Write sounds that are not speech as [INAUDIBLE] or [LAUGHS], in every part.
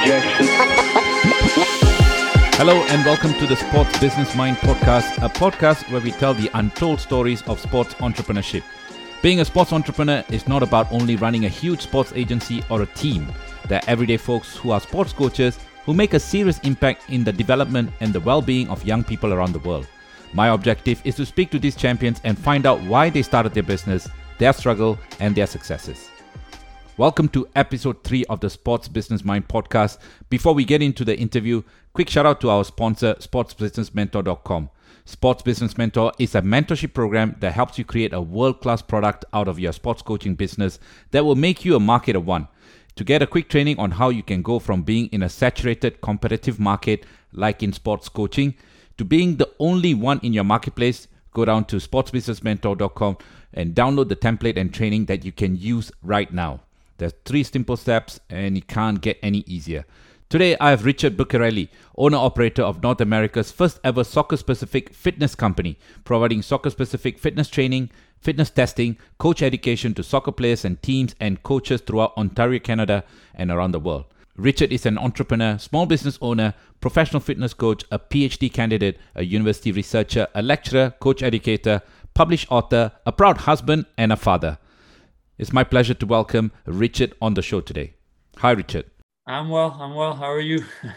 [LAUGHS] Hello and welcome to the Sports Business Mind podcast, a podcast where we tell the untold stories of sports entrepreneurship. Being a sports entrepreneur is not about only running a huge sports agency or a team. There are everyday folks who are sports coaches who make a serious impact in the development and the well being of young people around the world. My objective is to speak to these champions and find out why they started their business, their struggle, and their successes. Welcome to episode 3 of the Sports Business Mind podcast. Before we get into the interview, quick shout out to our sponsor, sportsbusinessmentor.com. Sports Business Mentor is a mentorship program that helps you create a world class product out of your sports coaching business that will make you a market of one. To get a quick training on how you can go from being in a saturated competitive market like in sports coaching to being the only one in your marketplace, go down to sportsbusinessmentor.com and download the template and training that you can use right now. There's three simple steps and it can't get any easier. Today, I have Richard Buccarelli, owner operator of North America's first ever soccer specific fitness company, providing soccer specific fitness training, fitness testing, coach education to soccer players and teams and coaches throughout Ontario, Canada, and around the world. Richard is an entrepreneur, small business owner, professional fitness coach, a PhD candidate, a university researcher, a lecturer, coach educator, published author, a proud husband, and a father. It's my pleasure to welcome Richard on the show today. Hi, Richard. I'm well. I'm well. How are you? [LAUGHS]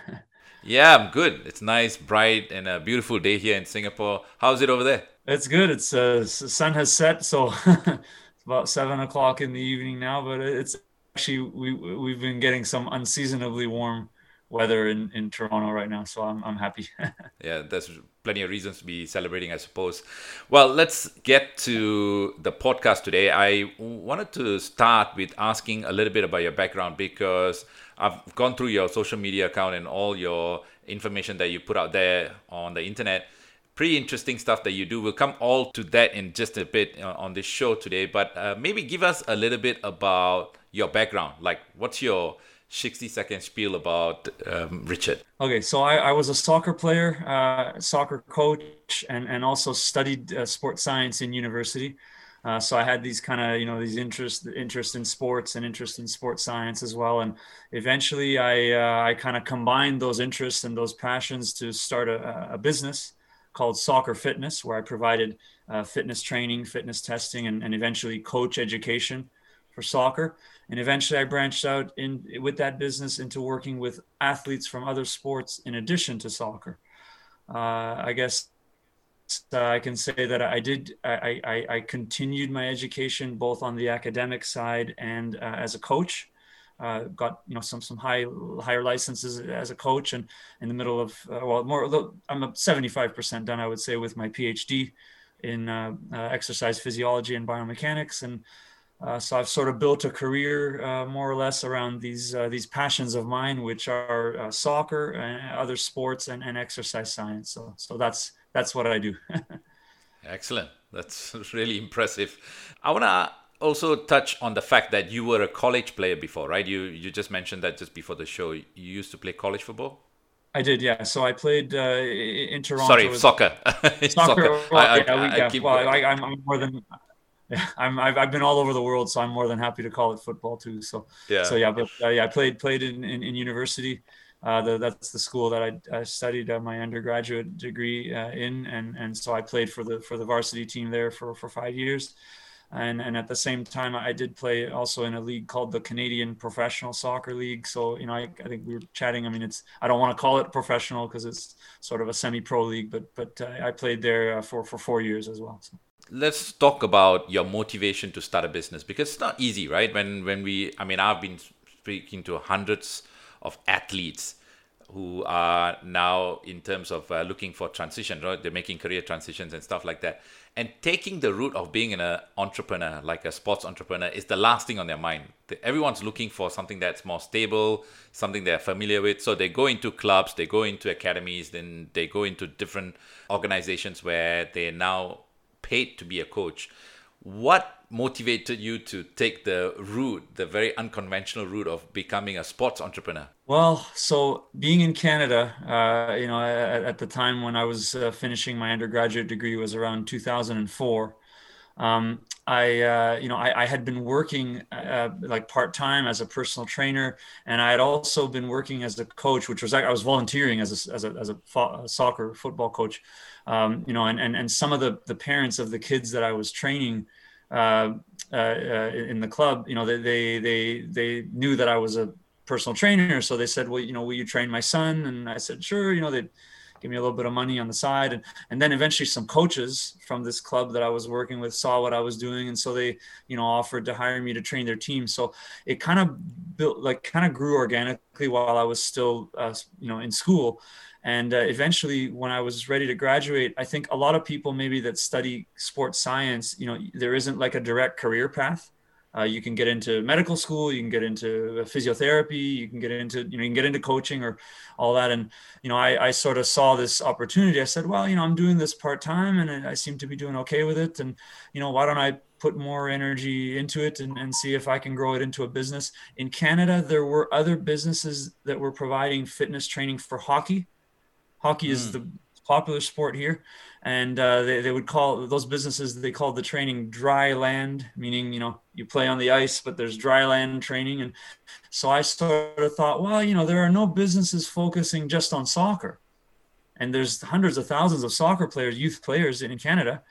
Yeah, I'm good. It's nice, bright, and a beautiful day here in Singapore. How's it over there? it's good. It's uh, the sun has set, so [LAUGHS] it's about seven o'clock in the evening now. But it's actually we we've been getting some unseasonably warm weather in, in Toronto right now, so I'm I'm happy. [LAUGHS] Yeah, there's plenty of reasons to be celebrating, I suppose. Well, let's get to the podcast today. I wanted to start with asking a little bit about your background because I've gone through your social media account and all your information that you put out there on the internet. Pretty interesting stuff that you do. We'll come all to that in just a bit uh, on this show today, but uh, maybe give us a little bit about your background. Like, what's your 60 second spiel about um, Richard? Okay, so I, I was a soccer player, uh, soccer coach, and, and also studied uh, sports science in university. Uh, so I had these kind of you know these interest interest in sports and interest in sports science as well. And eventually, I uh, I kind of combined those interests and those passions to start a, a business called Soccer Fitness, where I provided uh, fitness training, fitness testing, and, and eventually coach education for soccer and eventually i branched out in with that business into working with athletes from other sports in addition to soccer. Uh, i guess uh, i can say that i did I, I, I continued my education both on the academic side and uh, as a coach. Uh, got you know some some high higher licenses as a coach and in the middle of uh, well more i'm 75% done i would say with my phd in uh, uh, exercise physiology and biomechanics. And uh, so I've sort of built a career uh, more or less around these uh, these passions of mine, which are uh, soccer and other sports and, and exercise science. So so that's that's what I do. [LAUGHS] Excellent. That's [LAUGHS] really impressive. I want to also touch on the fact that you were a college player before, right? You you just mentioned that just before the show. You used to play college football. I did, yeah. So I played uh, in Toronto. Sorry, with- [LAUGHS] soccer. Soccer. Well, I, I, yeah, we, I yeah. keep well, I, I'm more than. Yeah, [LAUGHS] I'm, I've, I've been all over the world, so I'm more than happy to call it football too. So, yeah. so yeah, but uh, yeah, I played played in in, in university. Uh, the, that's the school that I, I studied uh, my undergraduate degree uh, in, and and so I played for the for the varsity team there for for five years, and and at the same time I did play also in a league called the Canadian Professional Soccer League. So you know I, I think we were chatting. I mean it's I don't want to call it professional because it's sort of a semi-pro league, but but uh, I played there uh, for for four years as well. So. Let's talk about your motivation to start a business because it's not easy, right? When when we, I mean, I've been speaking to hundreds of athletes who are now in terms of uh, looking for transition, right? They're making career transitions and stuff like that. And taking the route of being an entrepreneur, like a sports entrepreneur, is the last thing on their mind. Everyone's looking for something that's more stable, something they're familiar with. So they go into clubs, they go into academies, then they go into different organizations where they're now paid to be a coach. What motivated you to take the route, the very unconventional route of becoming a sports entrepreneur? Well, so being in Canada, uh, you know, at, at the time when I was uh, finishing my undergraduate degree was around 2004. Um, I, uh, you know, I, I, had been working uh, like part time as a personal trainer, and I had also been working as a coach, which was I was volunteering as a as a, as a, fo- a soccer football coach, um, you know, and, and and some of the the parents of the kids that I was training uh, uh, uh in the club, you know, they, they they they knew that I was a personal trainer, so they said, well, you know, will you train my son? And I said, sure. You know, they give me a little bit of money on the side. And and then eventually some coaches from this club that I was working with saw what I was doing. And so they you know offered to hire me to train their team. So it kind of built like kind of grew organically while I was still uh, you know in school and uh, eventually when i was ready to graduate i think a lot of people maybe that study sports science you know there isn't like a direct career path uh, you can get into medical school, you can get into physiotherapy, you can get into you know you can get into coaching or all that. And you know I, I sort of saw this opportunity. I said, well, you know I'm doing this part time and I seem to be doing okay with it. And you know why don't I put more energy into it and, and see if I can grow it into a business. In Canada, there were other businesses that were providing fitness training for hockey. Hockey mm. is the popular sport here and uh, they, they would call those businesses they called the training dry land meaning you know you play on the ice but there's dry land training. And so i sort of thought well you know there are no businesses focusing just on soccer. And there's hundreds of thousands of soccer players youth players in canada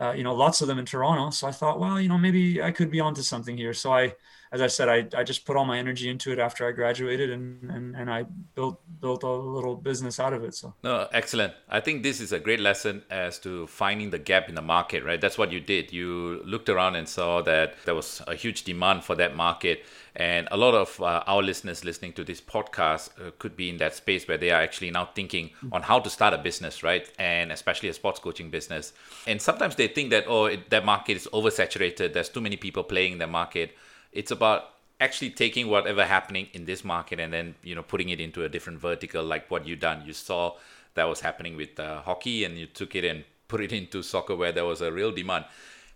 uh, you know lots of them in toronto. So i thought well you know maybe i could be onto something here. So i as I said, I, I just put all my energy into it after I graduated and, and, and I built built a little business out of it. So no, excellent. I think this is a great lesson as to finding the gap in the market, right? That's what you did. You looked around and saw that there was a huge demand for that market. And a lot of uh, our listeners listening to this podcast uh, could be in that space where they are actually now thinking on how to start a business, right? And especially a sports coaching business. And sometimes they think that, oh, it, that market is oversaturated. There's too many people playing in the market it's about actually taking whatever happening in this market and then you know putting it into a different vertical like what you done. You saw that was happening with uh, hockey and you took it and put it into soccer where there was a real demand.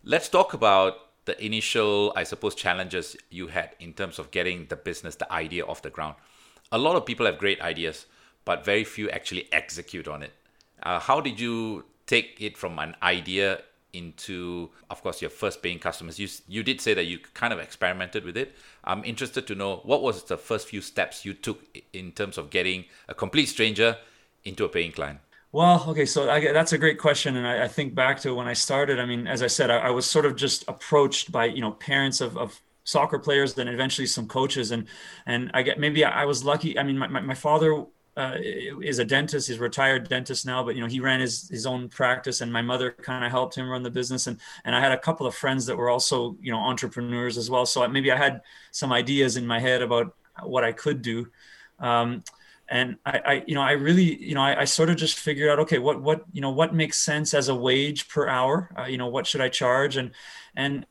Let's talk about the initial i suppose challenges you had in terms of getting the business the idea off the ground. A lot of people have great ideas but very few actually execute on it. Uh, how did you take it from an idea into of course your first paying customers. You you did say that you kind of experimented with it. I'm interested to know what was the first few steps you took in terms of getting a complete stranger into a paying client? Well okay so I, that's a great question and I, I, think back to when i started i mean as i said I, I was sort of just approached by you know parents of, of soccer players then eventually some coaches and and i get maybe i was lucky i mean my, my, my father uh, is a dentist. He's a retired dentist now, but you know he ran his his own practice, and my mother kind of helped him run the business. And and I had a couple of friends that were also you know entrepreneurs as well. So maybe I had some ideas in my head about what I could do. Um, and I, I, you know, I really, you know, I, I, sort of just figured out, okay, what, what, you know, what makes sense as a wage per hour? Uh, you know, what should I charge? And, and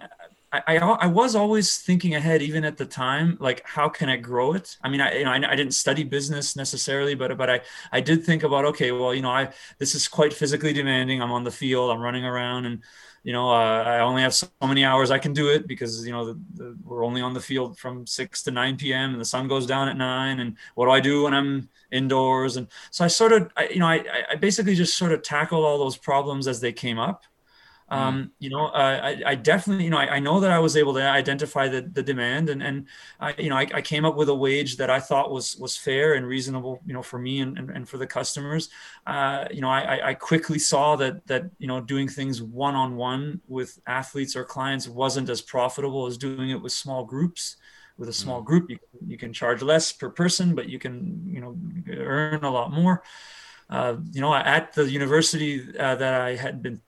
I, I, I was always thinking ahead, even at the time, like how can I grow it? I mean, I you know I, I, didn't study business necessarily, but but I I did think about okay, well you know I this is quite physically demanding. I'm on the field, I'm running around, and you know uh, I only have so many hours I can do it because you know the, the, we're only on the field from six to nine p.m. and the sun goes down at nine. And what do I do when I'm indoors? And so I sort of I, you know I I basically just sort of tackled all those problems as they came up. Um, you know, uh, I, I, definitely, you know, I, I, know that I was able to identify the, the demand and, and I, you know, I, I, came up with a wage that I thought was, was fair and reasonable, you know, for me and, and, and for the customers. Uh, you know, I, I quickly saw that, that, you know, doing things one-on-one with athletes or clients wasn't as profitable as doing it with small groups with a small mm-hmm. group. You, you can charge less per person, but you can, you know, earn a lot more. Uh, you know, at the university uh, that I had been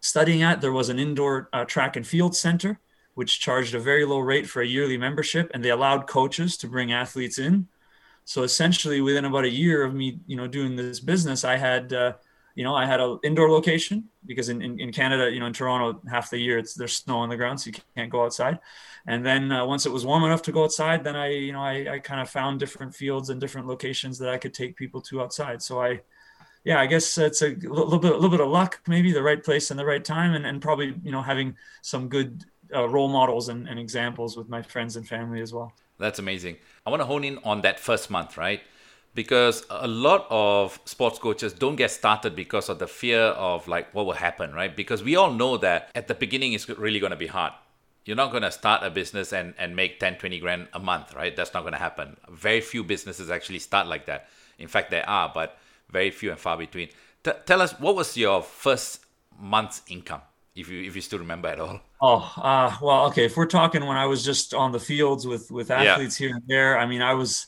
studying at, there was an indoor uh, track and field center, which charged a very low rate for a yearly membership, and they allowed coaches to bring athletes in. So essentially, within about a year of me, you know, doing this business, I had, uh, you know, I had an indoor location because in, in, in, Canada, you know, in Toronto, half the year it's there's snow on the ground, so you can't go outside. And then uh, once it was warm enough to go outside, then I, you know, I, I kind of found different fields and different locations that I could take people to outside. So I, yeah, I guess it's a little bit, a little bit of luck, maybe the right place and the right time, and, and probably you know having some good uh, role models and, and examples with my friends and family as well. That's amazing. I want to hone in on that first month, right? because a lot of sports coaches don't get started because of the fear of like what will happen, right? Because we all know that at the beginning it's really going to be hard. You're not going to start a business and, and make 10, 20 grand a month, right? That's not going to happen. Very few businesses actually start like that. In fact, there are, but very few and far between. T- tell us, what was your first month's income, if you if you still remember at all? Oh, uh, well, okay. If we're talking when I was just on the fields with with athletes yeah. here and there, I mean, I was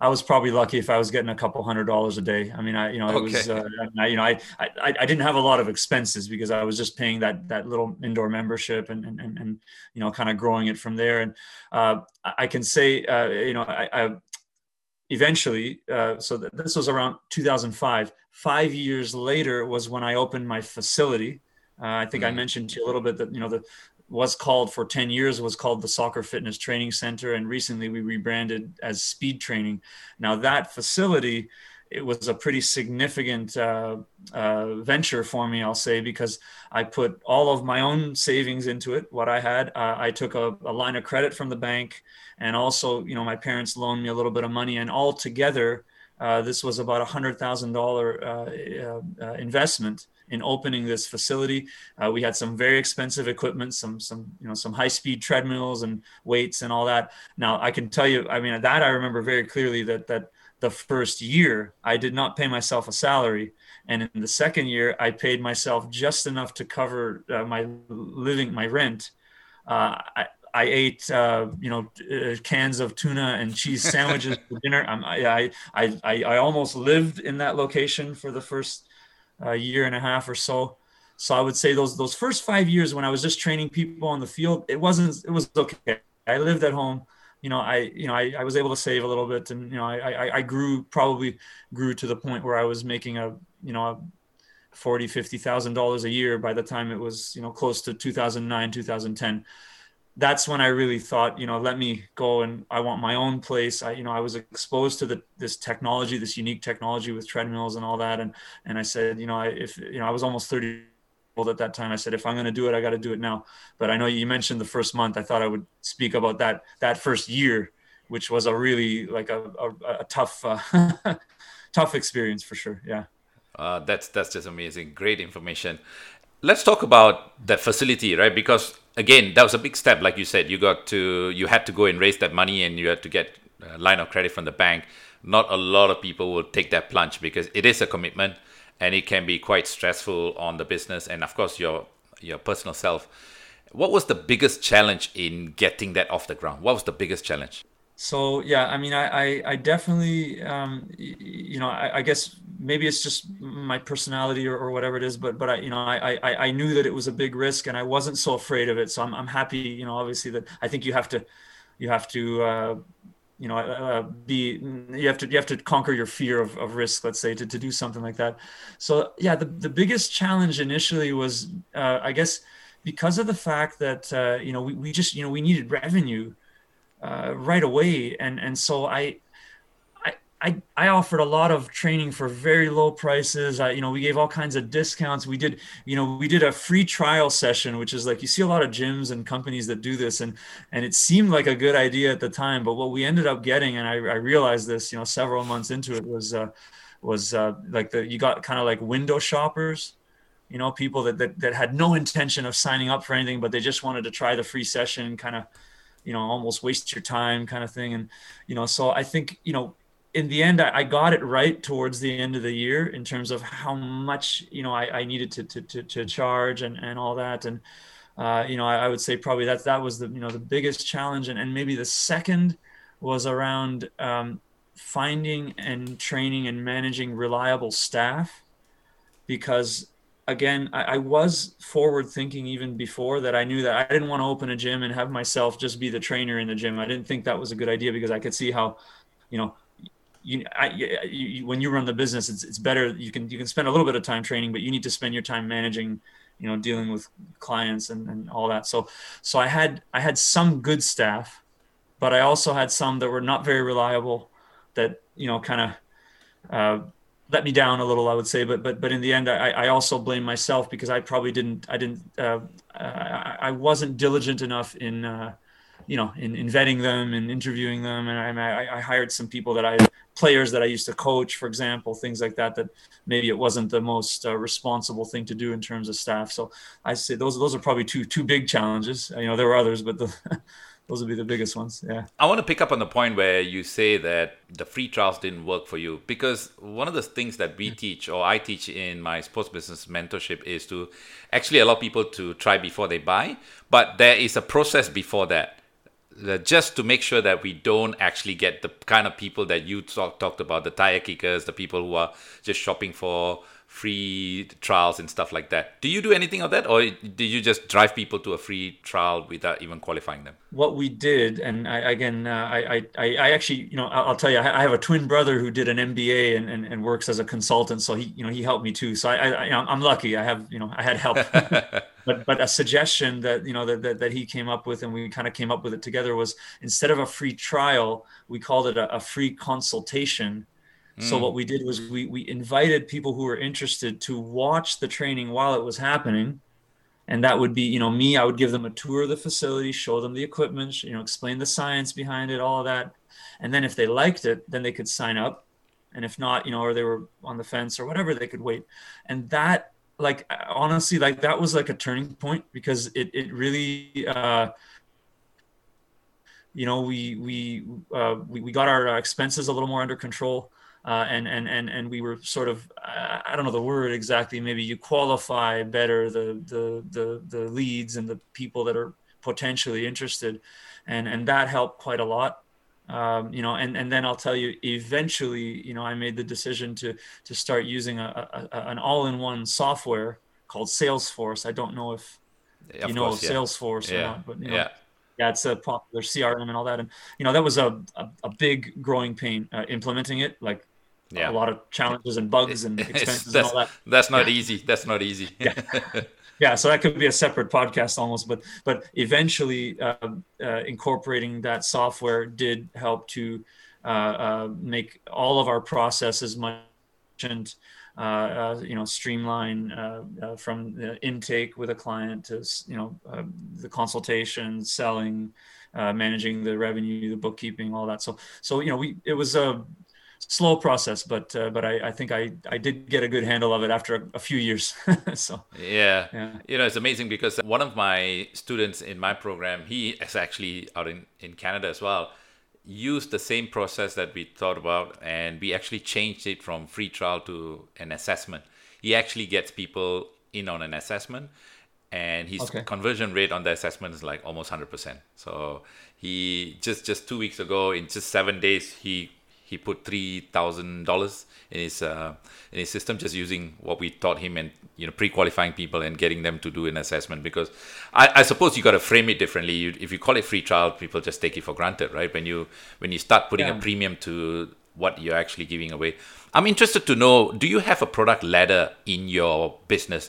I was probably lucky if I was getting a couple hundred dollars a day. I mean, I, you know, it okay. was, uh, I, you know, I, I, I didn't have a lot of expenses because I was just paying that, that little indoor membership and, and, and, and you know, kind of growing it from there. And uh, I can say, uh, you know, I, I eventually, uh, so this was around 2005, five years later was when I opened my facility. Uh, I think mm. I mentioned to you a little bit that, you know, the, was called for 10 years was called the soccer fitness training center and recently we rebranded as speed training now that facility it was a pretty significant uh, uh, venture for me i'll say because i put all of my own savings into it what i had uh, i took a, a, line of credit from the bank and also you know my parents loaned me a little bit of money and all together uh, this was about a hundred thousand dollar uh, uh, investment in opening this facility. We had some very expensive equipment, some some you know some high speed treadmills and weights and all that. Now I can tell you, I mean that I remember very clearly that that the first year I did not pay myself a salary, and in the second year I paid myself just enough to cover uh, my living, my rent. Uh, I, I ate, uh, you know, uh, cans of tuna and cheese sandwiches for dinner. I, I, I, I almost lived in that location for the first a year and a half or so. So I would say those those first five years when I was just training people on the field, it wasn't it was okay. I lived at home. You know, I you know I, I was able to save a little bit, and you know I, I I grew probably grew to the point where I was making a you know a forty fifty thousand dollars a year by the time it was you know close to 2009 2010 that's when I really thought, you know, let me go and I want my own place. I, you know, I was exposed to the, this technology, this unique technology with treadmills and all that. And, and I said, you know, I, if, you know, I was almost 30 old at that time. I said, if I'm going to do it, I got to do it now. But I know you mentioned the first month. I thought I would speak about that, that first year, which was a really like a, a, a tough, uh, [LAUGHS] tough experience for sure. Yeah. Uh, that's, that's just amazing. Great information. Let's talk about that facility, right? Because again, that was a big step. Like you said, you got to you had to go and raise that money, and you had to get a line of credit from the bank. Not a lot of people will take that plunge because it is a commitment, and it can be quite stressful on the business and of course your your personal self. What was the biggest challenge in getting that off the ground? What was the biggest challenge? so yeah i mean i i, I definitely um, you know I, I, guess maybe it's just my personality or, or whatever it is but but i you know I, I i knew that it was a big risk and i wasn't so afraid of it so i'm, I'm happy you know obviously that i think you have to you have to uh, you know uh, be you have to you have to conquer your fear of, of risk let's say to, to do something like that so yeah the, the biggest challenge initially was uh, i guess because of the fact that uh, you know we, we just you know we needed revenue uh, right away. And and so I, I I offered a lot of training for very low prices. I, you know, we gave all kinds of discounts. We did, you know, we did a free trial session, which is like you see a lot of gyms and companies that do this, and and it seemed like a good idea at the time. But what we ended up getting, and I, I realized this, you know, several months into it, was uh, was uh, like the you got kind of like window shoppers you know people that, that that had no intention of signing up for anything but they just wanted to try the free session kind of you know almost waste your time kind of thing and you know so i think you know in the end I, I got it right towards the end of the year in terms of how much you know i, I needed to, to, to, to charge and, and all that and uh, you know I, I, would say probably that that was the you know the biggest challenge and, and maybe the second was around um, finding and training and managing reliable staff because again, I, I, was forward thinking even before that. I knew that I didn't want to open a gym and have myself just be the trainer in the gym. I didn't think that was a good idea because I could see how, you know, you, I, you, when you run the business, it's, it's better. You can you can spend a little bit of time training, but you need to spend your time managing, you know, dealing with clients and, and all that. So so I had I had some good staff, but I also had some that were not very reliable. That you know kind of uh, let me down a little, I would say. But but but in the end, I, I also blame myself because I probably didn't I didn't uh, I, I wasn't diligent enough in uh, you know, in, in vetting them and interviewing them. And I, I hired some people that I, players that I used to coach, for example, things like that, that maybe it wasn't the most uh, responsible thing to do in terms of staff. So I say those, those are probably two, two big challenges. You know, there were others, but the, [LAUGHS] those would be the biggest ones. Yeah. I want to pick up on the point where you say that the free trials didn't work for you because one of the things that we teach or I teach in my sports business mentorship is to actually allow people to try before they buy, but there is a process before that just to make sure that we don't actually get the kind of people that you talk, talked about the tire kickers the people who are just shopping for free trials and stuff like that. Do you do anything of that or do you just drive people to a free trial without even qualifying them? What we did and I, again uh, I, I i actually you know i'll tell you i have a twin brother who did an mba and, and, and works as a consultant so he you know he helped me too. So i, I i'm lucky. I have you know i had help [LAUGHS] but but a suggestion that you know that, that, that he came up with and we kind of came up with it together was instead of a free trial we called it a, a free consultation. Mm. so what we did was we we invited people who were interested to watch the training while it was happening. And that would be you know me i would give them a tour of the facility show them the equipment you know explain the science behind it all of that. And then if they liked it then they could sign up. And if not you know or they were on the fence or whatever they could wait. And that like honestly like that was like a turning point because it it really uh you know we we uh we, we got our expenses a little more under control uh, and and and and we were sort of I don't know the word exactly. Maybe you qualify better the the the the leads and the people that are potentially interested, and and that helped quite a lot um, you know and and then i'll tell you eventually you know i made the decision to to start using a, a an all-in-one software called salesforce i don't know if yeah, you know course, yeah. salesforce yeah. or not but you know, yeah yeah it's a popular crm and all that and you know that was a a, a big growing pain uh, implementing it like yeah. a lot of challenges and bugs and [LAUGHS] expenses and all that that's not easy that's not easy yeah [LAUGHS] yeah so that could be a separate podcast almost but but eventually uh, uh, incorporating that software did help to uh, uh make all of our processes much and uh, uh, you know streamline from the intake with a client to you know the consultation selling managing the revenue the bookkeeping all that. So so you know we it was a slow process, but uh, but I, I think I, I did get a good handle of it after a, a few years. [LAUGHS] so yeah. yeah, you know it's amazing because one of my students in my program, he is actually out in in Canada as well, used the same process that we thought about, and we actually changed it from free trial to an assessment. He actually gets people in on an assessment and his okay. conversion rate on the assessment is like almost 100% so he just just two weeks ago in just seven days he he put three thousand dollars in his uh, in his system just using what we taught him and you know pre-qualifying people and getting them to do an assessment because I, I suppose you got to frame it differently. You, if you call it free trial, people just take it for granted, right? When you when you start putting yeah. a premium to what you're actually giving away. I'm interested to know: Do you have a product ladder in your business?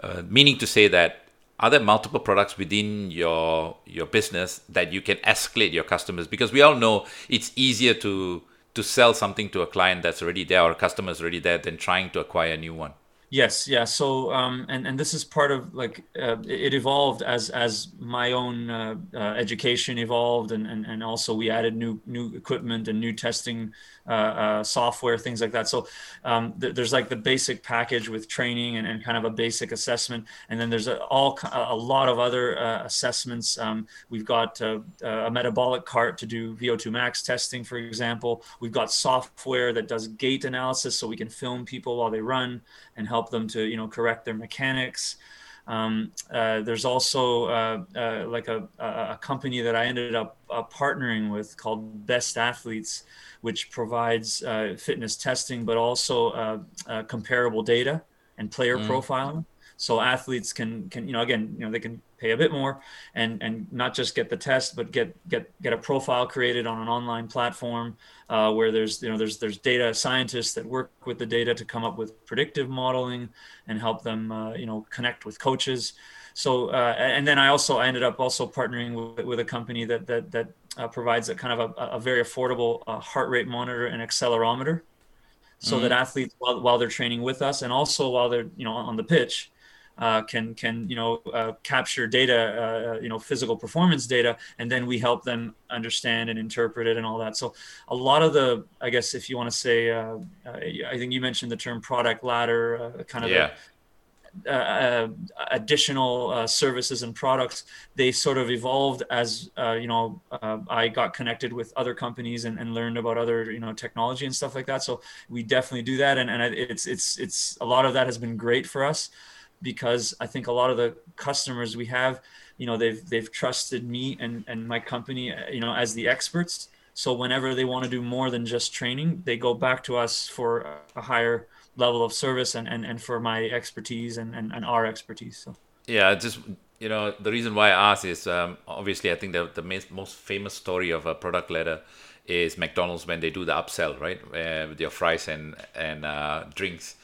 Uh, meaning to say that are there multiple products within your your business that you can escalate your customers because we all know it's easier to to sell something to a client that's already there or customer's already there than trying to acquire a new one. Yes yeah so um, and and this is part of like uh, it evolved as as my own uh, uh, education evolved and, and and also we added new new equipment and new testing uh, uh, software, things like that. So um, th- there's like the basic package with training and, and kind of a basic assessment, and then there's a, all a lot of other uh, assessments. Um, we've got uh, a metabolic cart to do VO2 max testing, for example. We've got software that does gait analysis, so we can film people while they run and help them to you know correct their mechanics. Um, uh, there's also uh, uh, like a, a, company that I ended up uh, partnering with called Best Athletes, which provides uh, fitness testing, but also uh, comparable data and player mm. profiling. So athletes can can you know again you know they can pay a bit more and and not just get the test, but get get get a profile created on an online platform where there's you know there's there's data scientists that work with the data to come up with predictive modeling and help them you know connect with coaches so uh, and then I also I ended up also partnering with, with a company that that that uh, provides a kind of a, a very affordable uh, heart rate monitor and accelerometer, so mm-hmm. that athletes while, while they're training with us and also while they're you know on the pitch, uh, can can you know uh, capture data, uh, you know physical performance data, and then we help them understand and interpret it and all that. So a lot of the, I guess, if you want to say, uh, uh, I think you mentioned the term product ladder, uh, kind of yeah. Uh, additional uh, services and products they sort of evolved as uh, you know i got connected with other companies and, and, learned about other you know technology and stuff like that so we definitely do that and, and it's it's it's a lot of that has been great for us because I think a lot of the customers we have, you know, they've they've trusted me and and my company, you know, as the experts. So whenever they want to do more than just training, they go back to us for a higher level of service and and, and for my expertise and, and, and our expertise. So yeah, just you know, the reason why I ask is um, obviously I think the the most famous story of a product ladder is McDonald's when they do the upsell, right, uh, with your fries and and uh, drinks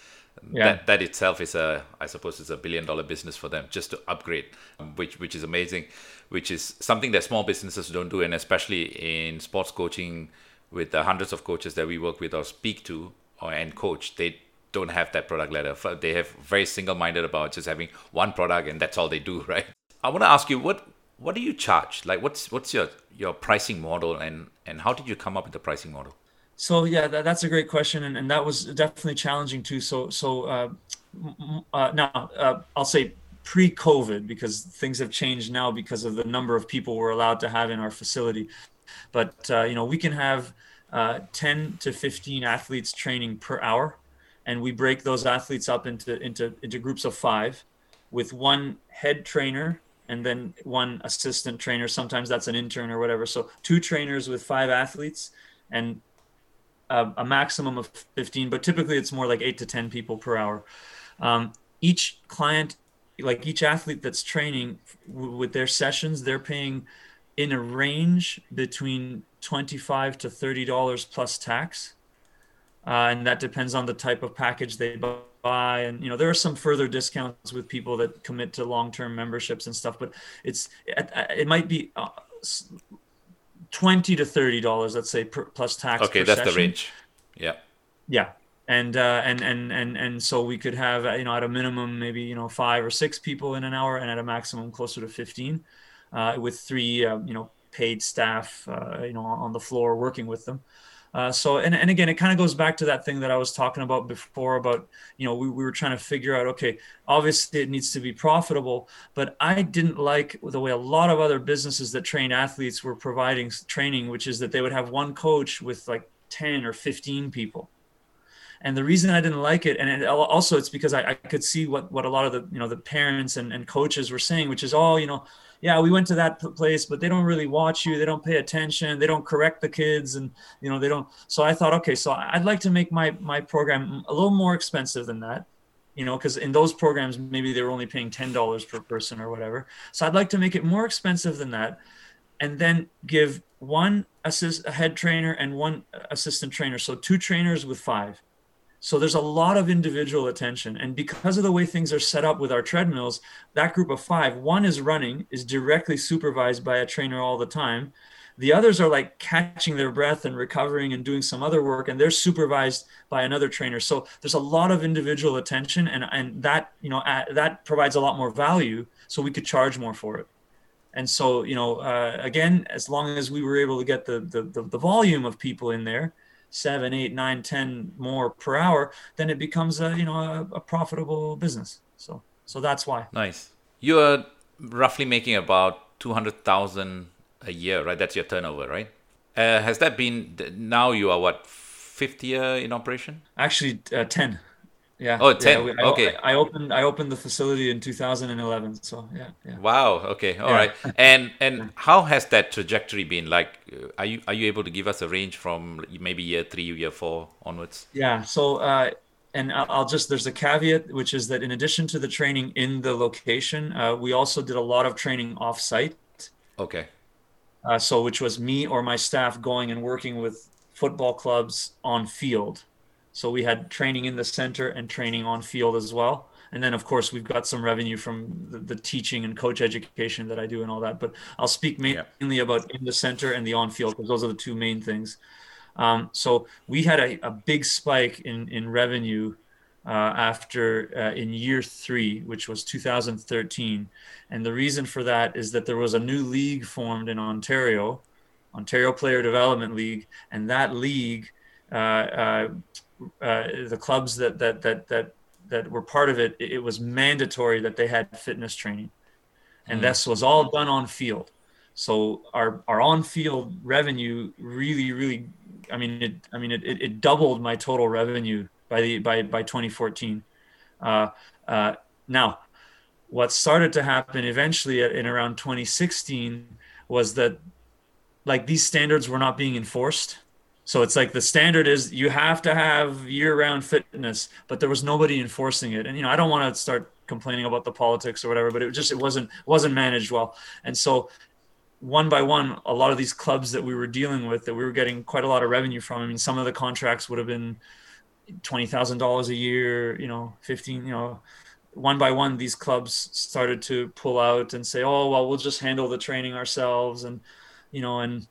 yeah. that that itself is a I suppose it's a billion dollar business for them just to upgrade, um, which which is amazing, which is something that small businesses don't do, and especially in sports coaching with the hundreds of coaches that we work with or speak to or and coach, they don't have that product ladder. They have very single minded about just having one product and that's all they do, [LAUGHS] right? I want to ask you what what do you charge? Like what's what's your your pricing model and and how did you come up with the pricing model? So yeah, that, that's a great question, and, and that was definitely challenging too. So so uh, uh, now uh, I'll say pre-COVID because things have changed now because of the number of people we're allowed to have in our facility. But uh, you know we can have uh, 10 to 15 athletes training per hour, and we break those athletes up into into into groups of five, with one head trainer and then one assistant trainer. Sometimes that's an intern or whatever. So two trainers with five athletes and a, maximum of 15, but typically it's more like eight to 10 people per hour. Um, each client, like each athlete that's training w- with their sessions, they're paying in a range between 25 to $30 plus tax. Uh, and that depends on the type of package they buy and you know there are some further discounts with people that commit to long-term memberships and stuff but it's it, it might be uh, twenty to thirty dollars, let's say, per, plus tax. Okay, that's session. the range. Yeah. Yeah, and uh, and and and and so we could have you know at a minimum maybe you know five or six people in an hour, and at a maximum closer to fifteen, uh, with three uh, you know paid staff uh, you know on the floor working with them. Uh, so and, and again it kind of goes back to that thing that i was talking about before about you know we, we were trying to figure out okay obviously it needs to be profitable but i didn't like the way a lot of other businesses that train athletes were providing training which is that they would have one coach with like 10 or 15 people. And the reason I didn't like it, and it, also it's because I, I, could see what, what a lot of the you know the parents and, and coaches were saying, which is oh you know yeah, we went to that place, but they don't really watch you. They don't pay attention. They don't correct the kids, and you know they don't. So I thought, okay, so I'd like to make my my program a little more expensive than that, you know, because in those programs maybe they were only paying ten dollars per person or whatever. So I'd like to make it more expensive than that, and then give one assist a head trainer and one uh, assistant trainer, so two trainers with five so there's a lot of individual attention. And because of the way things are set up with our treadmills, that group of five, one is running, is directly supervised by a trainer all the time. The others are like catching their breath and recovering and doing some other work, and they're supervised by another trainer. So there's a lot of individual attention, and, and that you know that provides a lot more value. So we could charge more for it. And so you know, uh, again, as long as we were able to get the, the the, the volume of people in there, seven, eight, nine, ten more per hour, then it becomes a you know a, a profitable business. So so that's why. Nice. You are roughly making about two hundred thousand a year, right? That's your turnover, right? Uh, has that been now? You are what fifth year in operation? Actually, uh, ten. Yeah. Oh, 10. Yeah, I, okay. I, opened I opened the facility in 2011. So yeah. yeah. Wow. Okay. All yeah. right. And and how has that trajectory been? Like, are you are you able to give us a range from maybe year three, year four onwards? Yeah. So. Uh, and I'll just there's a caveat, which is that in addition to the training in the location, uh, we also did a lot of training off site. Okay. Uh, so, which was me or my staff going and working with football clubs on field so we had training in the center and training on field as well. And then, of course, we've got some revenue from the, the teaching and coach education that I do and all that. But I'll speak mainly yeah. about in the center and the on field because those are the two main things. Um, so we had a, a, big spike in, in revenue uh, after uh, in year three, which was 2013. And the reason for that is that there was a new league formed in Ontario, Ontario Player Development League, and that league, uh, uh, the clubs that that that that that were part of it, it was mandatory that they had fitness training, and mm. this was all done on field. So our our on field revenue really really, I mean it I mean it, it, it doubled my total revenue by the by by 2014. Uh, uh, now, what started to happen eventually in around 2016 was that like these standards were not being enforced. So it's like the standard is you have to have year-round fitness, but there was nobody enforcing it. And you know, I don't want to start complaining about the politics or whatever, but it just it wasn't wasn't managed well. And so one by one, a lot of these clubs that we were dealing with that we were getting quite a lot of revenue from. I mean, some of the contracts would have been twenty thousand dollars a year, you know, fifteen, you know, one by one, these clubs started to pull out and say, "Oh, well, we'll just handle the training ourselves," and you know, and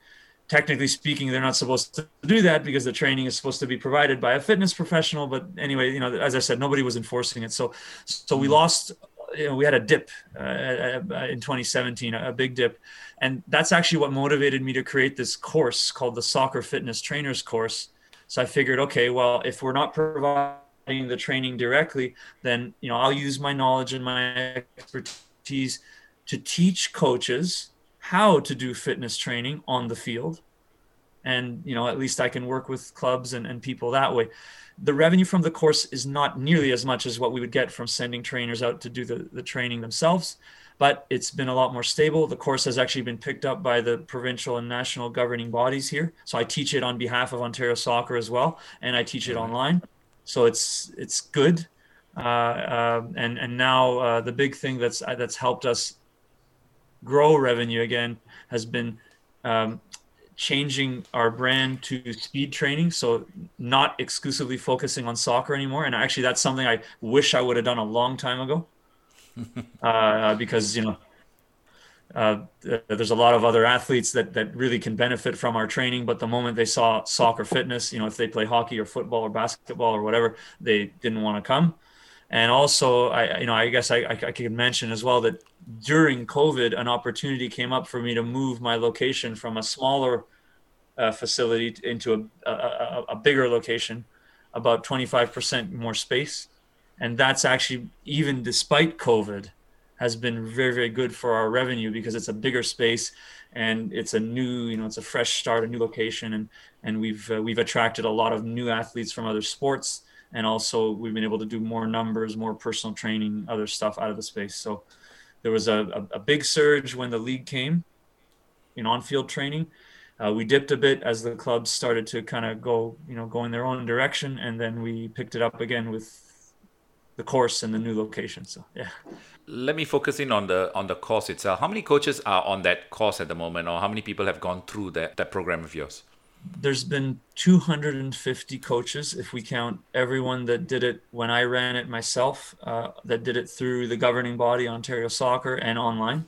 technically speaking, they're not supposed to do that because the training is supposed to be provided by a fitness professional. But anyway, you know, as I said, nobody was enforcing it, so so we mm-hmm. lost. You know, we had a dip uh, uh in 2017, a big dip, and that's actually what motivated me to create this course called the Soccer Fitness Trainers Course so I figured, okay, well, if we're not providing the training directly, then you know I'll use my knowledge and my expertise to teach coaches how to do fitness training on the field. And you know, at least I can work with clubs and, and people that way. The revenue from the course is not nearly as much as what we would get from sending trainers out to do the, the training themselves but it's been a lot more stable. The course has actually been picked up by the provincial and national governing bodies here. So I teach it on behalf of Ontario Soccer as well, and I teach it online. So it's it's good. Uh, uh, and and now uh, the big thing that's uh, that's helped us grow revenue again has been um, changing our brand to speed training so not exclusively focusing on soccer anymore and actually that's something i wish i would have done a long time ago [LAUGHS] uh, because you know uh, there's a lot of other athletes that that really can benefit from our training. But the moment they saw soccer fitness, you know, if they play hockey or football or basketball or whatever, they didn't want to come. And also, I you know, I guess I, I, I could mention as well that during COVID, an opportunity came up for me to move my location from a smaller uh, facility into a, a, a bigger location, about 25% more space. And that's actually even despite COVID has been very very good for our revenue because it's a bigger space and it's a new you know it's a fresh start a new location. And and we've uh, we've attracted a lot of new athletes from other sports and also we've been able to do more numbers more personal training other stuff out of the space so there was a, a, a big surge when the league came in on-field training uh, we dipped a bit as the clubs started to kind of go you know go in their own direction and then we picked it up again with the course and the new location. So yeah. Let me focus in on the on the course itself. How many coaches are on that course at the moment, or how many people have gone through that that program of yours? There's been 250 coaches, if we count everyone that did it when I ran it myself, uh, that did it through the governing body, Ontario Soccer, and online.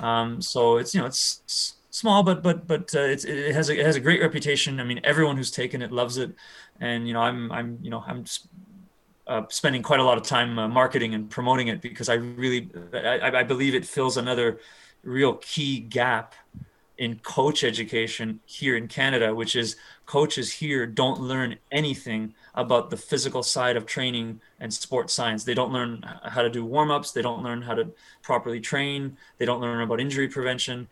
Um, so it's you know it's small, but but but uh, it's, it has a, it has a great reputation. I mean, everyone who's taken it loves it, and you know I'm I'm you know I'm uh, spending quite a lot of time uh, marketing and promoting it because I really I, I, believe it fills another real key gap in coach education here in Canada, which is coaches here don't learn anything about the physical side of training and sports science. They don't learn how to do warm ups. They don't learn how to properly train. They don't learn about injury prevention.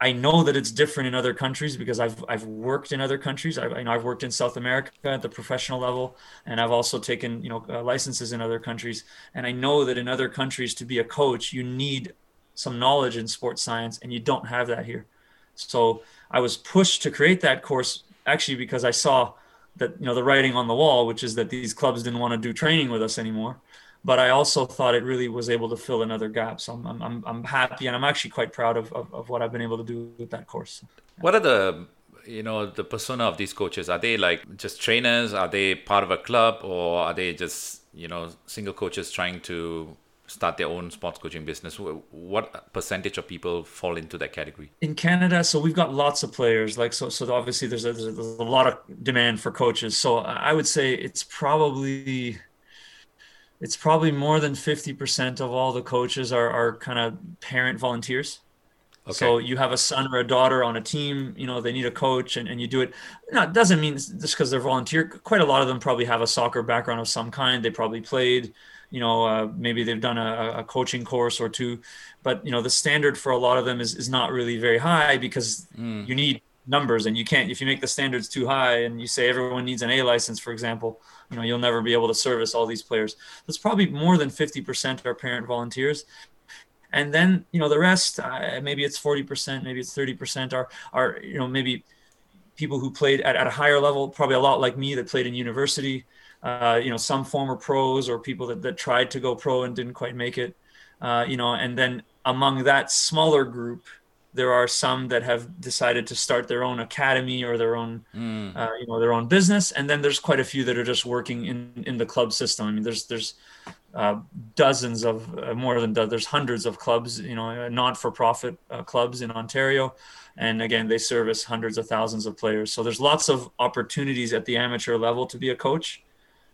I know that it's different in other countries because I've I've worked in other countries. I've, you know, I've worked in South America at the professional level, and I've also taken you know uh, licenses in other countries. And I know that in other countries, to be a coach, you need some knowledge in sports science, and you don't have that here. So I was pushed to create that course actually because I saw that you know the writing on the wall, which is that these clubs didn't want to do training with us anymore but I also thought it really was able to fill another gap. So I'm, I'm, I'm happy and I'm actually quite proud of, of, of what I've been able to do with that course. What are the, you know, the persona of these coaches? Are they like just trainers? Are they part of a club or are they just, you know, single coaches trying to start their own sports coaching business what percentage of people fall into that category in canada so we've got lots of players like so so obviously there's a, there's a lot of demand for coaches so i would say it's probably it's probably more than 50% of all the coaches are, are kind of parent volunteers. Okay. So you have a son or a daughter on a team, you know, they need a coach and, and you do it. No, it doesn't mean just because they're volunteer. Quite a lot of them probably have a soccer background of some kind. They probably played, you know, uh, maybe they've done a, a, coaching course or two, but you know, the standard for a lot of them is, is not really very high because mm. you need numbers and you can't, if you make the standards too high and you say everyone needs an A license, for example, you know, you'll never be able to service all these players. That's probably more than 50% are parent volunteers. And then, you know, the rest, uh, maybe it's 40%, maybe it's 30% are, are, you know, maybe people who played at, at a higher level, probably a lot like me that played in university, uh, you know, some former pros or people that, that tried to go pro and didn't quite make it, uh, you know, and then among that smaller group, there are some that have decided to start their own academy or their own, mm. uh, you know, their own business, and then there's quite a few that are just working in in the club system. I mean, there's there's uh, dozens of uh, more than do- there's hundreds of clubs, you know, not-for-profit uh, clubs in Ontario, and again, they service hundreds of thousands of players. So there's lots of opportunities at the amateur level to be a coach.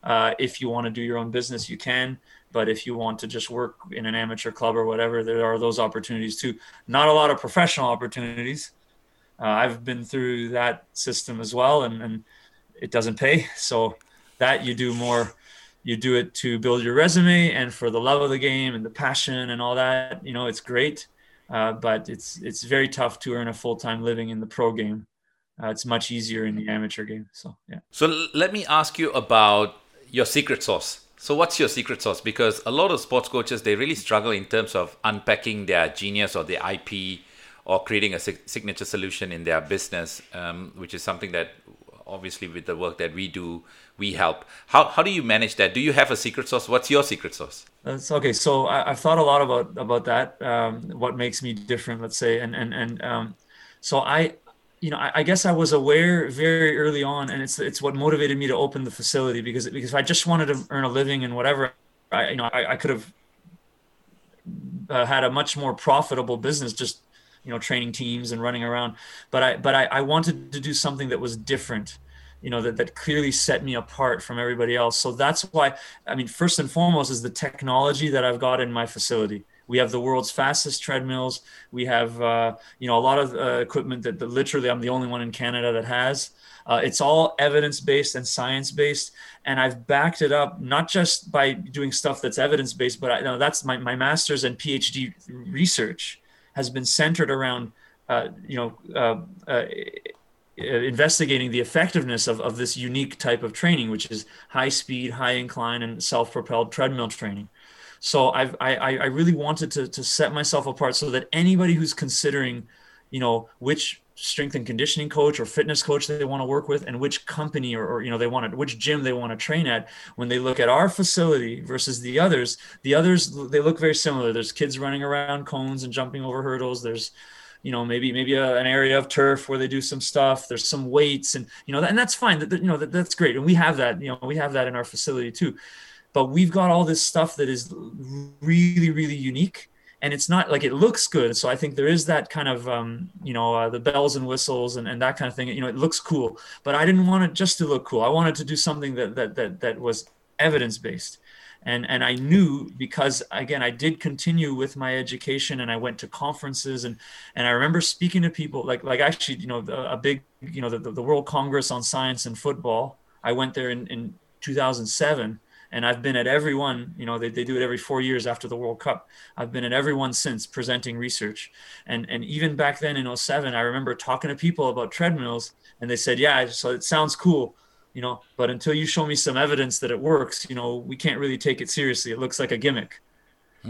Uh, if you want to do your own business, you can. But if you want to just work in an amateur club or whatever, there are those opportunities too. Not a lot of professional opportunities. Uh, I've been through that system as well, and, and it doesn't pay. So that you do more, you do it to build your resume and for the love of the game and the passion and all that. You know, it's great, uh, but it's it's very tough to earn a full time living in the pro game. Uh, it's much easier in the amateur game. So yeah. So let me ask you about your secret sauce so what's your secret sauce? Because a lot of sports coaches they really struggle in terms of unpacking their genius or their IP or creating a signature solution in their business, um, which is something that obviously with the work that we do we help. How how do you manage that? Do you have a secret sauce? What's your secret sauce? That's okay. So I, have thought a lot about about that. Um, what makes me different, let's say, and and and um, so I you know, I, I, guess I was aware very early on, and it's it's what motivated me to open the facility because because I just wanted to earn a living and whatever, I you know I, I could have uh, had a much more profitable business just you know training teams and running around, but I but I, I wanted to do something that was different, you know that that clearly set me apart from everybody else. So that's why I mean first and foremost is the technology that I've got in my facility we have the world's fastest treadmills. We have, uh, you know, a lot of uh, equipment that, that, literally I'm the only one in Canada that has. Uh, it's all evidence based and science based, and I've backed it up not just by doing stuff that's evidence based, but I, you know, that's my my master's and PhD research has been centered around, uh, you know uh, uh, investigating the effectiveness of, of this unique type of training, which is high speed, high incline, and self propelled treadmill training. So I've, I, I really wanted to, to set myself apart so that anybody who's considering, you know, which strength and conditioning coach or fitness coach they want to work with and which company or, or, you know they want to which gym they want to train at when they look at our facility versus the others the others they look very similar. There's kids running around cones and jumping over hurdles. There's you know maybe maybe a, an area of turf where they do some stuff. There's some weights and you know and that's fine. That you know that, that's great. And we have that you know we have that in our facility too. But we've got all this stuff that is really really unique and it's not like it looks good. So i think there is that kind of um, you know uh, the bells and whistles and, and that kind of thing. You know it looks cool but i didn't want it just to look cool. I wanted to do something that that that, that was evidence based and and i knew because again i did continue with my education and i went to conferences and and i remember speaking to people like like actually you know a big you know the, the world congress on science and football. I went there in, in 2007 and I've been at every one, you know, they, they do it every four years after the World Cup. I've been at every one since presenting research. And, and even back then in 07, I remember talking to people about treadmills and they said, yeah, so it sounds cool, you know, but until you show me some evidence that it works, you know, we can't really take it seriously. It looks like a gimmick.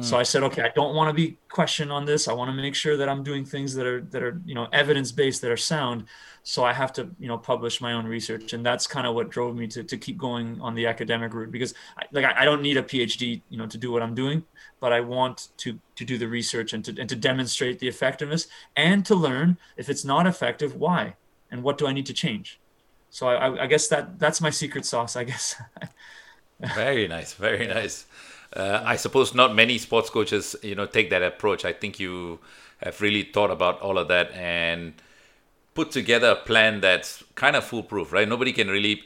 So I said, okay, I don't want to be questioned on this. I want to make sure that I'm doing things that are that are you know evidence based, that are sound. So I have to you know publish my own research, and that's kind of what drove me to to keep going on the academic route because I, like I, I don't need a PhD you know to do what I'm doing, but I want to to do the research and to and to demonstrate the effectiveness and to learn if it's not effective, why and what do I need to change. So I, I guess that that's my secret sauce. I guess. [LAUGHS] very nice, very nice. Uh, I suppose not many sports coaches, you know, take that approach. I think you have really thought about all of that and put together a plan that's kind of foolproof, right? Nobody can really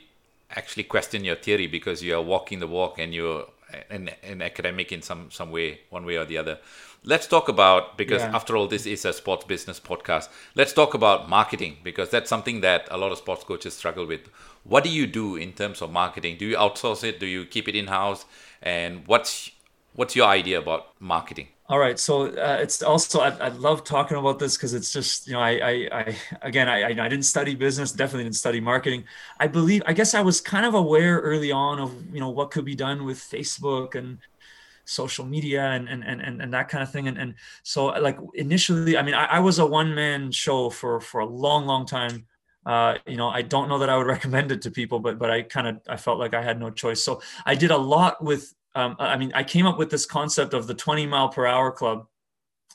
actually question your theory because you are walking the walk and you're an, and academic in some some way, one way or the other. Let's talk about because yeah. after all, this is a sports business podcast. Let's talk about marketing because that's something that a lot of sports coaches struggle with. What do you do in terms of marketing? Do you outsource it? Do you keep it in house? And what's what's your idea about marketing? All right, so uh, it's also I, I, love talking about this because it's just you know I I, I again I, I didn't study business, definitely didn't study marketing. I believe I guess I was kind of aware early on of you know what could be done with Facebook and social media and and and, and that kind of thing. And and so like initially, I mean I, I was a one man show for for a long long time. Uh, you know, I don't know that I would [LAUGHS] recommend it to people, but but I kind of I felt like I had no choice. So I did a lot with um, I mean, I came up with this concept of the 20 mile per hour club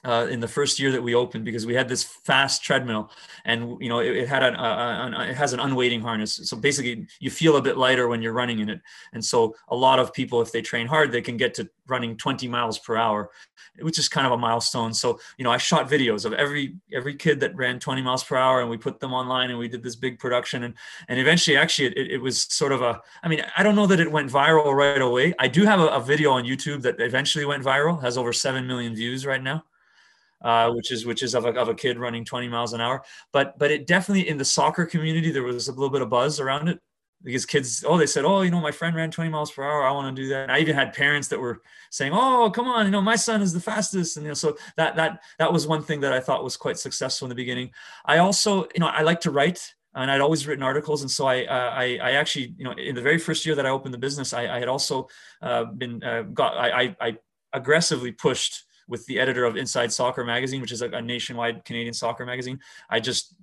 uh, in the first year that we opened because we had this fast treadmill and you know it, it had an, uh, an, it has an unweighting harness. So basically you feel a bit lighter when you're running in it. And so a lot of people if they train hard they can get to running 20 miles per hour which is kind of a milestone. So you know i shot videos of every every kid that ran 20 miles per hour and we put them online and we did this big production. And and eventually actually it, it was sort of a i mean i don't know that it went viral right away. I do have a, a video on youtube that eventually went viral has over 7 million views right now uh, which is which is of a, of a kid running 20 miles an hour. But but it definitely in the soccer community there was a little bit of buzz around it because kids oh they said oh you know my friend ran 20 miles per hour I want to do that. And I even had parents that were saying oh come on you know my son is the fastest and you know so that that that was one thing that I thought was quite successful in the beginning. I also you know I like to write and I'd always written articles. And so I, uh, I, I, actually, you know, in the very first year that I opened the business, I, I had also uh, been uh, got, I, I, aggressively pushed with the editor of Inside Soccer magazine, which is a, nationwide Canadian soccer magazine. I just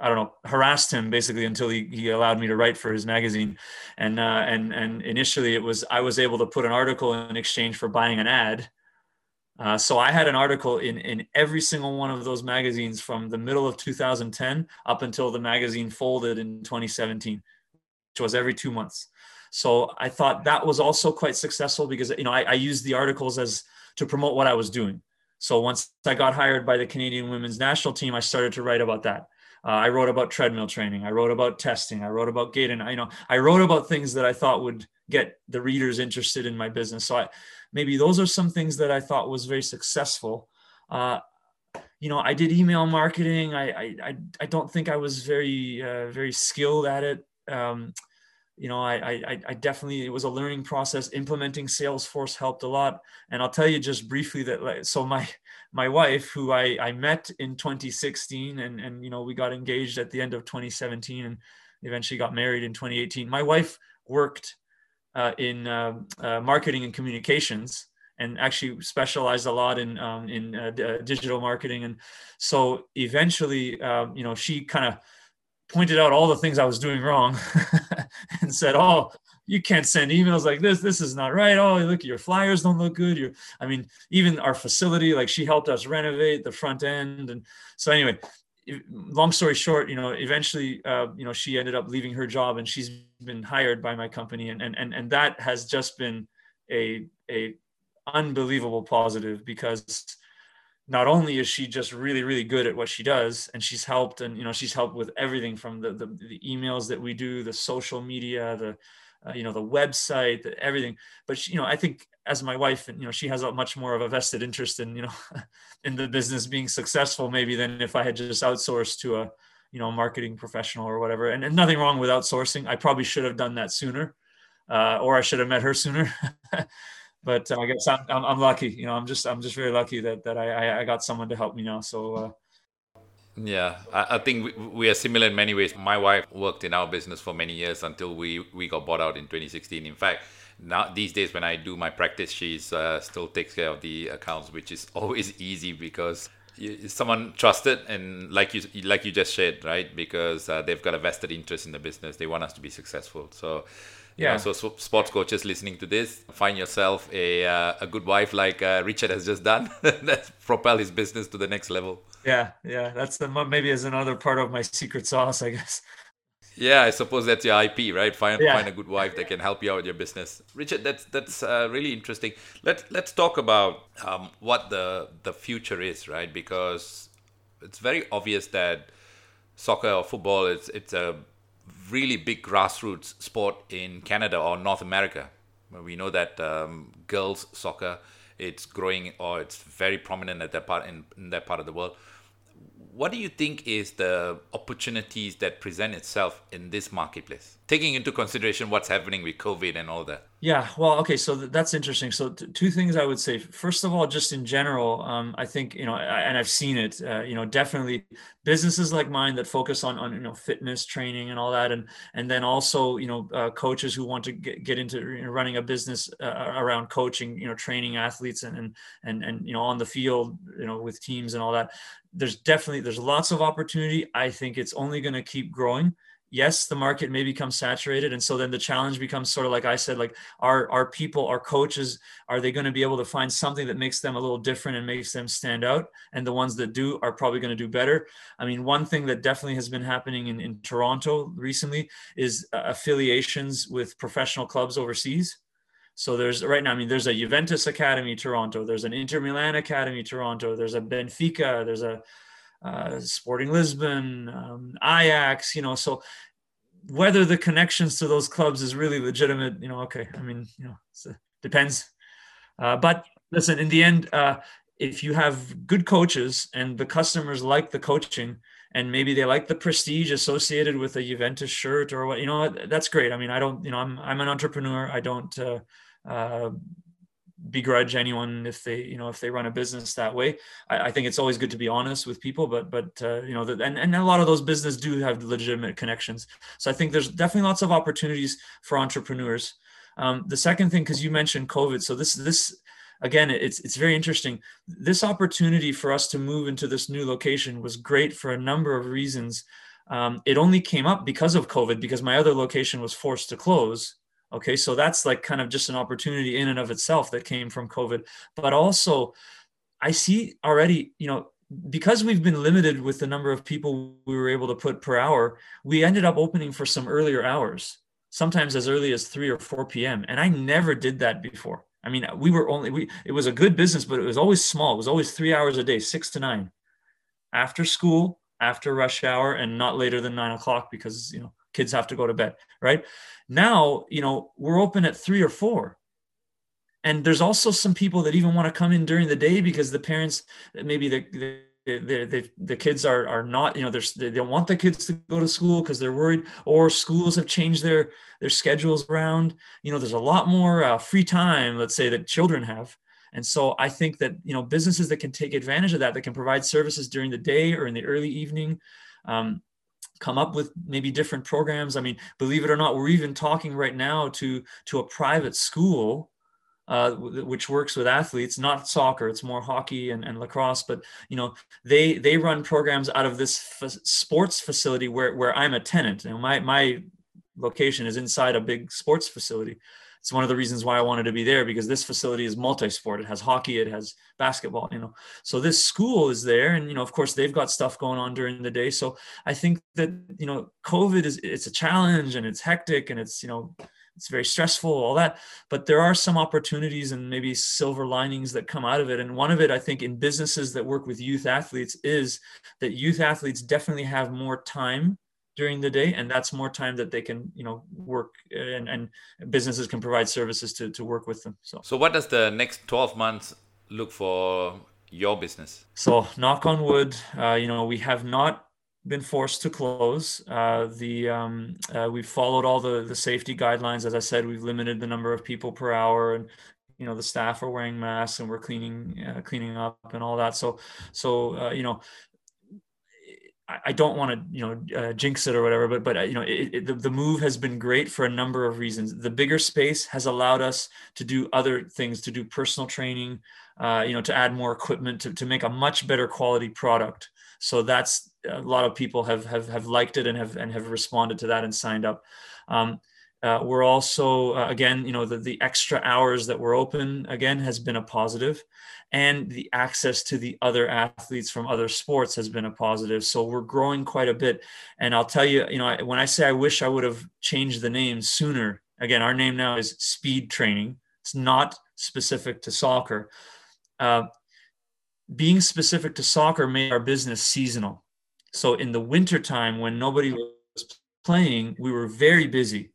I don't know, harassed him basically until he, he allowed me to write for his magazine. And, uh, and, and initially it was, I was able to put an article in exchange for buying an ad. Uh, so I had an article in, in every single one of those magazines from the middle of 2010 up until the magazine folded in 2017, which was every two months. So I thought that was also quite successful because, you know, I, I used the articles as, to promote what I was doing. So once I got hired by the Canadian women's national team, I started to write about that. Uh, I wrote about treadmill training. I wrote about testing. I wrote about gait, and I, you know, I wrote about things that I thought would get the readers interested in my business. So I, maybe those are some things that I thought was very successful. Uh, you know, I did email marketing. I, I, I don't think I was very, uh, very skilled at it. Um, you know, I, I, I definitely, it was a learning process. Implementing Salesforce helped a lot. And I'll tell you just briefly that, like, so my, my wife, who I, I met in 2016 and, and, you know, we got engaged at the end of 2017 and eventually got married in 2018. My wife worked uh, in uh, uh, marketing and communications and actually specialized a lot in, um, in uh, digital marketing. And so eventually, um, you know, she kind of, pointed out all the things I was doing wrong [LAUGHS] and said, "Oh, you can't send emails like this. This is not right. Oh, look, your flyers don't look good. You, I mean, even our facility, like she helped us renovate the front end, and so anyway." Long story short, you know, eventually, uh, you know, she ended up leaving her job and she's been hired by my company, and and and and that has just been a a unbelievable positive because not only is she just really really good at what she does and she's helped and you know she's helped with everything from the the, the emails that we do the social media the uh, you know the website the, everything. But she, you know i think as my wife and you know she has a much more of a vested interest in you know [LAUGHS] in the business being successful maybe than if i had just outsourced to a you know marketing professional or whatever. And, and nothing wrong with outsourcing. I probably should have done that sooner uh, or i should have met her sooner [LAUGHS] but uh, I guess I'm, I'm, I'm, lucky. You know, I'm just I'm just very lucky that that I I got someone to help me now. So. Uh, yeah, I, I think we, we, are similar in many ways. My wife worked in our business for many years until we we got bought out in 2016. In fact, now these days when I do my practice, she's uh, still takes care of the accounts, which is [LAUGHS] always easy because someone trusted and like you like you just shared right because uh, they've got a vested interest in the business they want us to be successful so yeah. Know, so, sports coaches listening to this, find yourself a uh, a good wife like uh, Richard has just done. [LAUGHS] that propel his business to the next level. Yeah, yeah, that's the maybe is another part of my secret sauce, I guess. Yeah, I suppose that's your IP, right? Find yeah. find a good wife that can help you out with your business. Richard, that's that's uh, really interesting. Let let's talk about um, what the the future is, right? Because it's very obvious that soccer or football it's it's a really big grassroots sport in Canada or North America. We know that um, girls soccer it's growing or it's very prominent at that part in, in that part of the world. What do you think is the opportunities that present itself in this marketplace? Taking into consideration what's happening with covid and all that yeah well okay so th- that's interesting. So t- two things i would say. First of all just in general um, i think you know I, and i've seen it uh, you know definitely businesses like mine that focus on on you know fitness training and all that and and then also you know uh, coaches who want to get, get into you know, running a business uh, around coaching you know training athletes and, and and and you know on the field you know with teams and all that. There's definitely there's lots of opportunity. I think it's only going to keep growing yes the market may become saturated. And so then the challenge becomes sort of like i said like our our people our coaches are they going to be able to find something that makes them a little different and makes them stand out? And the ones that do are probably going to do better. I mean one thing that definitely has been happening in, in toronto recently is uh, affiliations with professional clubs overseas. So there's right now, I mean, there's a Juventus Academy Toronto, there's an Inter Milan Academy Toronto, there's a Benfica, there's a uh, Sporting Lisbon, um, Ajax, you know, so whether the connections to those clubs is really legitimate, you know, okay, I mean, you know, it depends. Uh, but listen, in the end, uh, if you have good coaches and the customers like the coaching, and maybe they like the prestige associated with a Juventus shirt or what, you know, that's great. I mean, I don't, you know, I'm I'm an entrepreneur. I don't. Uh, uh, begrudge anyone if they you know if they run a business that way. I, I think it's always good to be honest with people but but uh, you know the, and, and a lot of those businesses do have legitimate connections. So i think there's definitely lots of opportunities for entrepreneurs. Um, the second thing because you mentioned covid so this this again it's it's very interesting. This opportunity for us to move into this new location was great for a number of reasons. Um, it only came up because of covid because my other location was forced to close Okay, so that's like kind of just an opportunity in and of itself that came from COVID. But also, I see already, you know, because we've been limited with the number of people we were able to put per hour, we ended up opening for some earlier hours, sometimes as early as 3 or 4 p.m. And I never did that before. I mean, we were only, we, it was a good business, but it was always small. It was always three hours a day, six to nine after school, after rush hour, and not later than nine o'clock because, you know, kids have to go to bed, right? Now, you know, we're open at three or four. And there's also some people that even want to come in during the day because the parents, maybe the, the the, the, the kids are, are not, you know, they don't want the kids to go to school because they're worried or schools have changed their, their schedules around, you know, there's a lot more uh, free time, let's say that children have. And so I think that, you know, businesses that can take advantage of that, that can provide services during the day or in the early evening, um, come up with maybe different programs. I mean believe it or not we're even talking right now to to a private school uh, which works with athletes not soccer it's more hockey and, and lacrosse but you know they they run programs out of this sports facility where where i'm a tenant. And my my location is inside a big sports facility it's one of the reasons why I wanted to be there because this facility is multi-sport. It has hockey, it has basketball, you know. So this school is there, and you know, of course, they've got stuff going on during the day. So I think that you know, COVID is it's a challenge and it's hectic and it's you know it's very stressful all that but there are some opportunities and maybe silver linings that come out of it and one of it i think in businesses that work with youth athletes is that youth athletes definitely have more time during the day and that's more time that they can you know work and, and businesses can provide services to, to work with them so. So what does the next 12 months look for your business? So knock on wood uh, you know we have not been forced to close. Uh, the um, uh, we've followed all the the safety guidelines. As i said we've limited the number of people per hour and you know the staff are wearing masks and we're cleaning uh, cleaning up and all that. So so uh, you know I don't want to, you know, uh, jinx it or whatever, but but uh, you know, it, it, the, the move has been great for a number of reasons. The bigger space has allowed us to do other things, to do personal training, uh, you know, to add more equipment, to, to make a much better quality product. So that's a lot of people have have have liked it and have and have responded to that and signed up. Um, uh, we're also uh, again, you know, the the extra hours that we're open again has been a positive and the access to the other athletes from other sports has been a positive. So we're growing quite a bit. And I'll tell you, you know, when I say I wish I would have changed the name sooner, again, our name now is Speed Training. It's not specific to soccer. Uh, being specific to soccer made our business seasonal. So in the wintertime when nobody was playing, we were very busy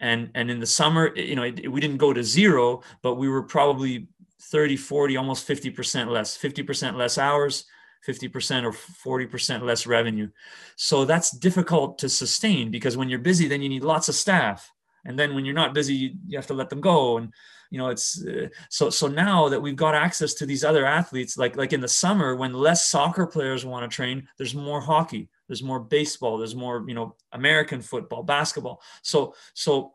and and in the summer you know it, we didn't go to zero but we were probably 30 40 almost 50% less 50% less hours 50% or 40% less revenue. So that's difficult to sustain because when you're busy then you need lots of staff. And then when you're not busy you, you have to let them go. And you know it's uh, so so now that we've got access to these other athletes like like in the summer when less soccer players want to train there's more hockey there's more baseball there's more you know american football basketball so so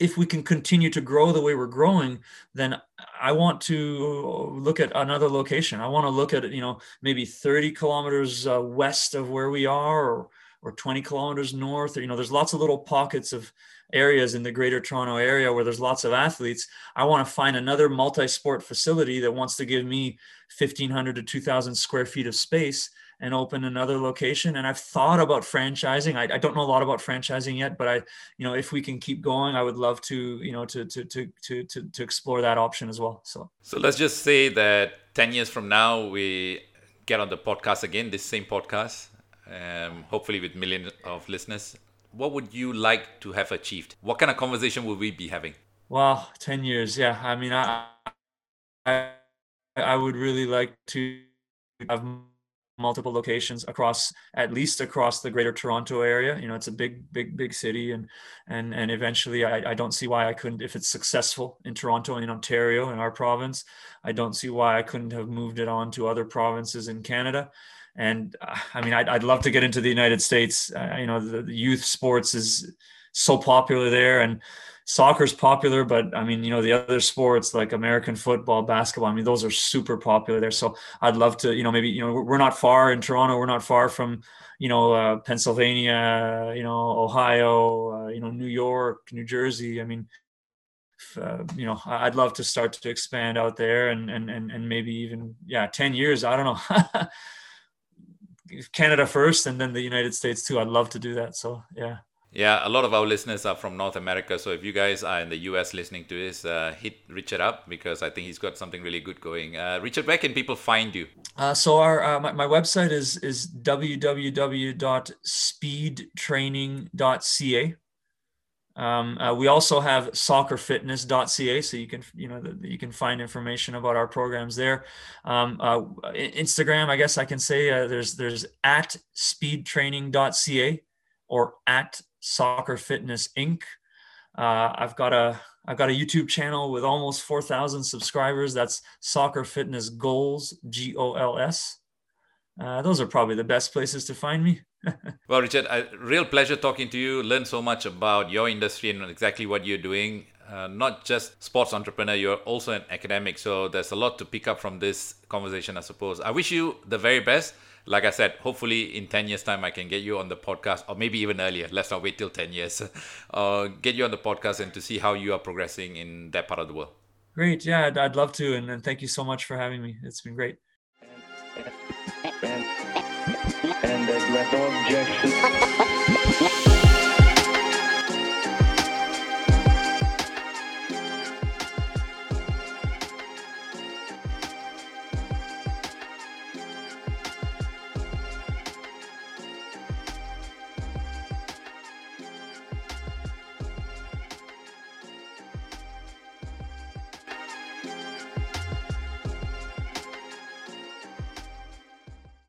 if we can continue to grow the way we're growing, then I want to look at another location. I want to look at you know maybe 30 kilometers uh, west of where we are, or or 20 kilometers north. Or you know, there's lots of little pockets of areas in the Greater Toronto area where there's lots of athletes. I want to find another multi-sport facility that wants to give me 1,500 to 2,000 square feet of space and open another location. And I've thought about franchising. I, I, don't know a lot about franchising yet, but I, you know, if we can keep going, I would love to, you know, to to to to to, to explore that option as well. So so let's just say that ten years from now we get on the podcast again, this same podcast, um, hopefully with millions of listeners. What would you like to have achieved? What kind of conversation would we be having? Well, ten years, yeah. I mean, I I, I would really like to have multiple locations across at least across the greater toronto area you know it's a big big big city and and and eventually i, I don't see why i couldn't if it's successful in toronto and in ontario in our province i don't see why i couldn't have moved it on to other provinces in canada and uh, i mean i'd, I'd love to get into the united states uh, you know the, the youth sports is so popular there and soccer's popular, but I mean, you know, the other sports like American football, basketball, I mean, those are super popular there. So I'd love to, you know, maybe, you know, we're not far in Toronto. We're not far from, you know, uh, Pennsylvania, you know, Ohio, uh, you know, New York, New Jersey. I mean, uh, you know, I'd love to start to expand out there and, and, and, and maybe even, yeah, 10 years. I don't know. [LAUGHS] Canada first and then the United States too. I'd love to do that. So, yeah. Yeah, a lot of our listeners are from North America. So if you guys are in the US listening to this, uh, hit Richard up because I think he's got something really good going. Uh, Richard, where can people find you? Uh, so our uh, my, my website is is www.speedtraining.ca. Um, uh, we also have soccerfitness.ca, so you can you know the, you can find information about our programs there. Um, uh, Instagram, I guess I can say there's there's at speedtraining.ca or at Soccer Fitness Inc. Uh, I've got a I've got a YouTube channel with almost 4,000 subscribers. That's Soccer Fitness Goals, G O L S. Uh, those are probably the best places to find me. [LAUGHS] well, Richard, a real pleasure talking to you. Learn so much about your industry and exactly what you're doing. Uh, not just sports entrepreneur, you're also an academic. So there's a lot to pick up from this conversation, I suppose. I wish you the very best like I said, hopefully in 10 years' time, I can get you on the podcast, or maybe even earlier. Let's not wait till 10 years. [LAUGHS] uh, get you on the podcast and to see how you are progressing in that part of the world. Great. Yeah, I'd, I'd love to. And, and thank you so much for having me. It's been great. [LAUGHS] And, and, and, and